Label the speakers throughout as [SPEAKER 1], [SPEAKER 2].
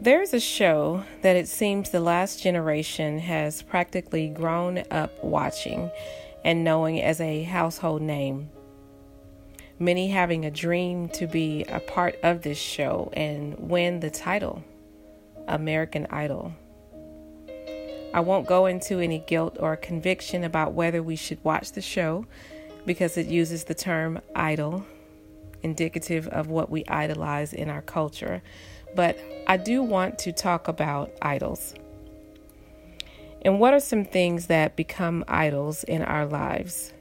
[SPEAKER 1] There's a show that it seems the last generation has practically grown up watching and knowing as a household name. Many having a dream to be a part of this show and win the title American Idol. I won't go into any guilt or conviction about whether we should watch the show because it uses the term idol, indicative of what we idolize in our culture. But I do want to talk about idols. And what are some things that become idols in our lives?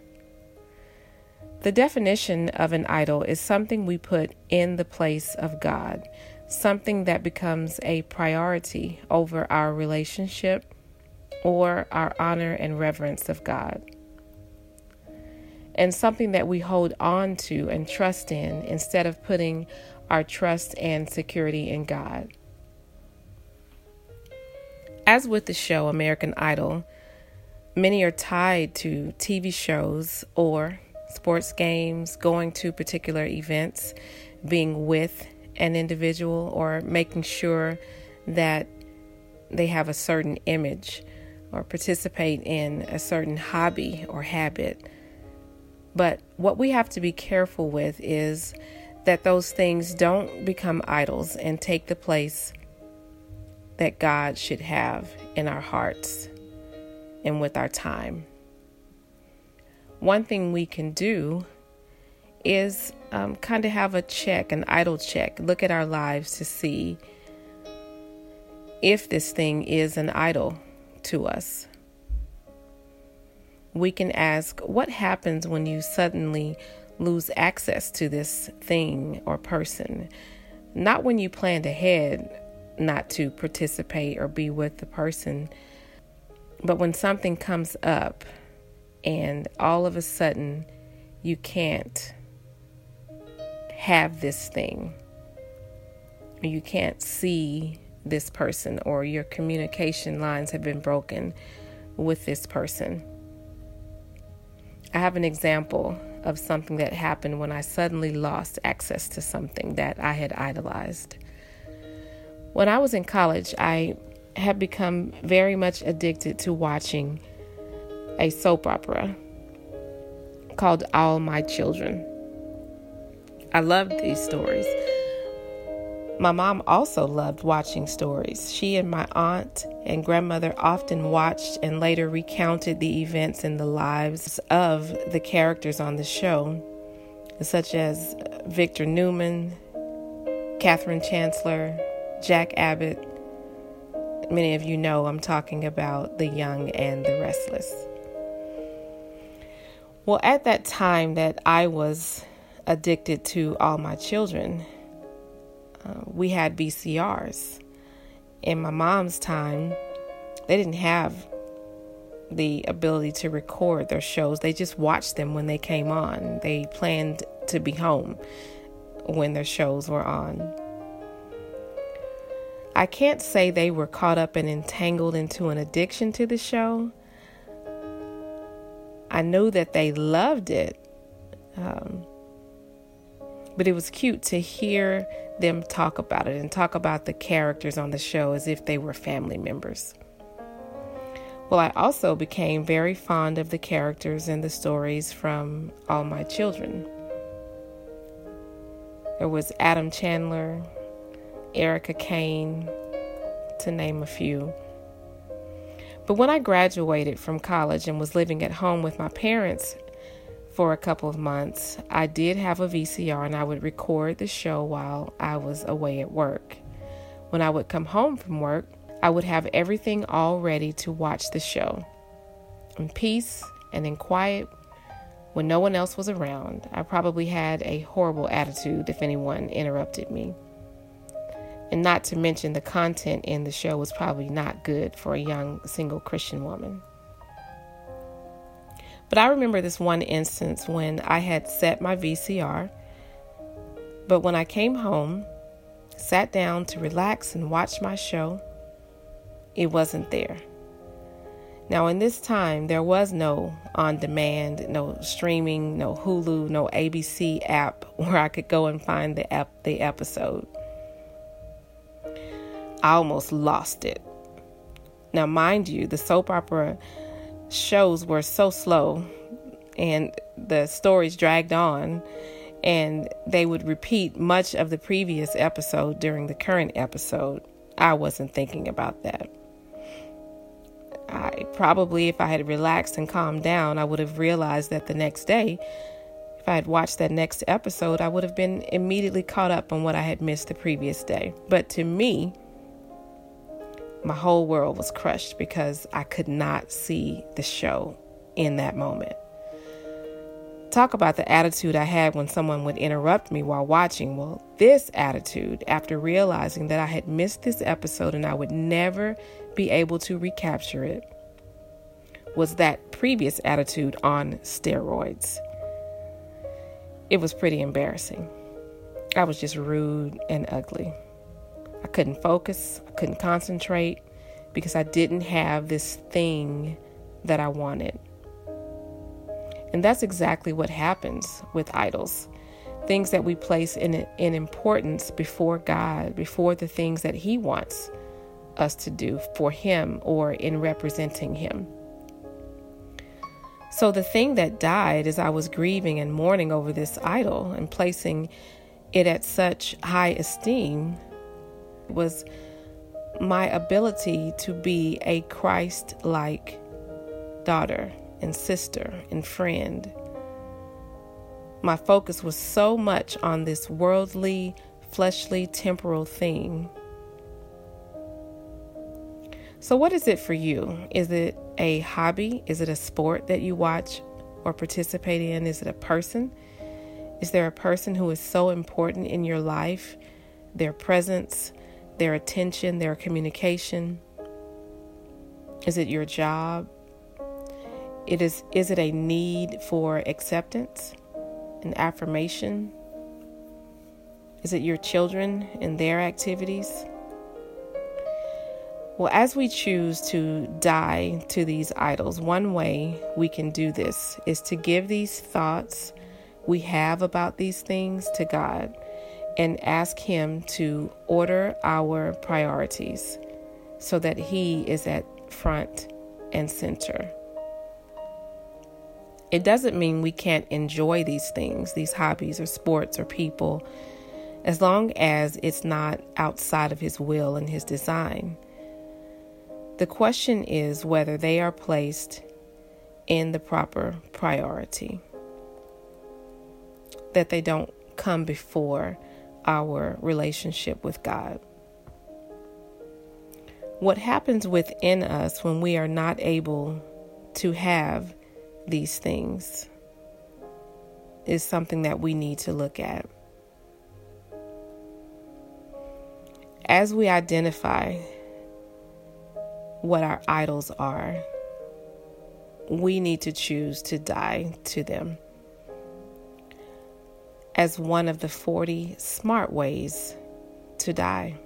[SPEAKER 1] The definition of an idol is something we put in the place of God, something that becomes a priority over our relationship or our honor and reverence of God. And something that we hold on to and trust in instead of putting our trust and security in God. As with the show American Idol, many are tied to TV shows or sports games, going to particular events, being with an individual, or making sure that they have a certain image or participate in a certain hobby or habit. But what we have to be careful with is that those things don't become idols and take the place that God should have in our hearts and with our time. One thing we can do is um, kind of have a check, an idol check, look at our lives to see if this thing is an idol to us. We can ask, what happens when you suddenly lose access to this thing or person? Not when you planned ahead not to participate or be with the person, but when something comes up and all of a sudden you can't have this thing, you can't see this person or your communication lines have been broken with this person. I have an example of something that happened when I suddenly lost access to something that I had idolized. When I was in college, I had become very much addicted to watching a soap opera called All My Children. I loved these stories. My mom also loved watching stories. She and my aunt and grandmother often watched and later recounted the events in the lives of the characters on the show, such as Victor Newman, Katherine Chancellor, Jack Abbott. Many of you know I'm talking about The Young and the Restless. Well, at that time that I was addicted to all my children, we had VCRs. In my mom's time, they didn't have the ability to record their shows. They just watched them when they came on. They planned to be home when their shows were on. I can't say they were caught up and entangled into an addiction to the show. I know that they loved it. Um, but it was cute to hear them talk about it and talk about the characters on the show as if they were family members. Well, I also became very fond of the characters and the stories from All My Children. There was Adam Chandler, Erica Kane, to name a few. But when I graduated from college and was living at home with my parents, for a couple of months, I did have a VCR and I would record the show while I was away at work. When I would come home from work, I would have everything all ready to watch the show. In peace and in quiet, when no one else was around, I probably had a horrible attitude if anyone interrupted me. And not to mention, the content in the show was probably not good for a young single Christian woman. But I remember this one instance when I had set my VCR, but when I came home, sat down to relax and watch my show, it wasn't there. Now, in this time, there was no on demand, no streaming, no Hulu, no ABC app where I could go and find the, ep- the episode. I almost lost it. Now, mind you, the soap opera shows were so slow and the stories dragged on, and they would repeat much of the previous episode during the current episode. I wasn't thinking about that. I probably, if I had relaxed and calmed down, I would have realized that the next day, if I had watched that next episode, I would have been immediately caught up on what I had missed the previous day. But to me, my whole world was crushed because I could not see the show in that moment. Talk about the attitude I had when someone would interrupt me while watching. Well, this attitude, after realizing that I had missed this episode and I would never be able to recapture it, was that previous attitude on steroids. It was pretty embarrassing. I was just rude and ugly. I couldn't focus, I couldn't concentrate because I didn't have this thing that I wanted. And that's exactly what happens with idols. Things that we place in, in importance before God, before the things that He wants us to do for Him or in representing Him. So the thing that died as I was grieving and mourning over this idol and placing it at such high esteem was my ability to be a Christ like daughter and sister and friend. My focus was so much on this worldly, fleshly, temporal thing. So, what is it for you? Is it a hobby? Is it a sport that you watch or participate in? Is it a person? Is there a person who is so important in your life? Their presence, their attention, their communication? Is it your job? It is is it a need for acceptance and affirmation? Is it your children and their activities? Well, as we choose to die to these idols, one way we can do this is to give these thoughts we have about these things to God and ask Him to order our priorities so that He is at front and center. It doesn't mean we can't enjoy these things, these hobbies or sports or people, as long as it's not outside of His will and His design. The question is whether they are placed in the proper priority, that they don't come before our relationship with God. What happens within us when we are not able to have these things is something that we need to look at. As we identify what our idols are, we need to choose to die to them as one of the 40 smart ways to die.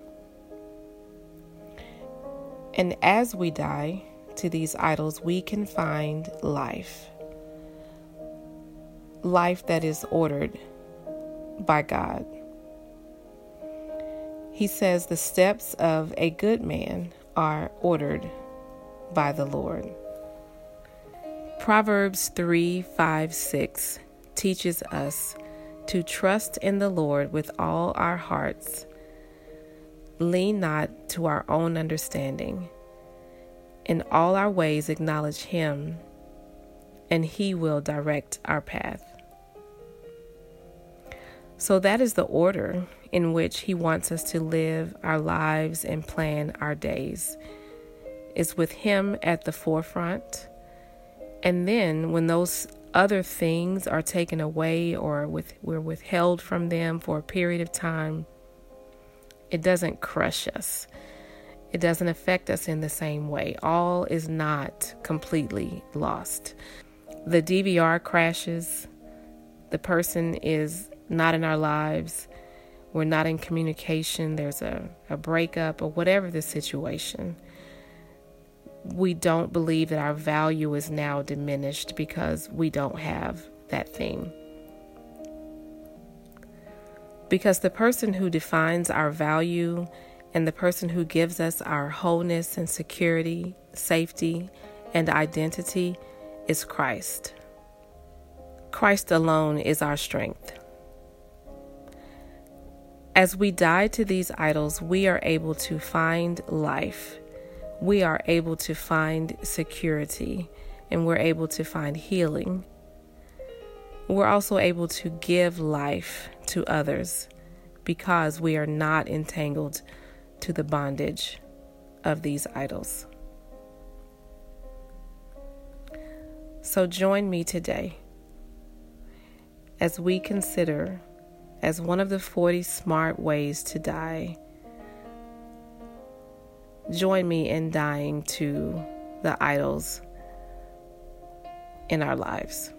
[SPEAKER 1] And as we die to these idols, we can find life life that is ordered by God. He says the steps of a good man are ordered by the Lord. Proverbs 3 5 6 teaches us to trust in the Lord with all our hearts, lean not to our own understanding. In all our ways, acknowledge Him, and He will direct our path. So that is the order in which He wants us to live our lives and plan our days. Is with Him at the forefront. And then when those other things are taken away or with, we're withheld from them for a period of time, it doesn't crush us. It doesn't affect us in the same way. All is not completely lost. The DVR crashes, the person is not in our lives, we're not in communication, there's a, a breakup, or whatever the situation, we don't believe that our value is now diminished because we don't have that thing. Because the person who defines our value And the person who gives us our wholeness and security, safety, and identity is Christ. Christ alone is our strength. As we die to these idols, we are able to find life. We are able to find security and we're able to find healing. We're also able to give life to others because we are not entangled to the bondage of these idols. So join me today as we consider as one of the 40 smart ways to die. Join me in dying to the idols in our lives.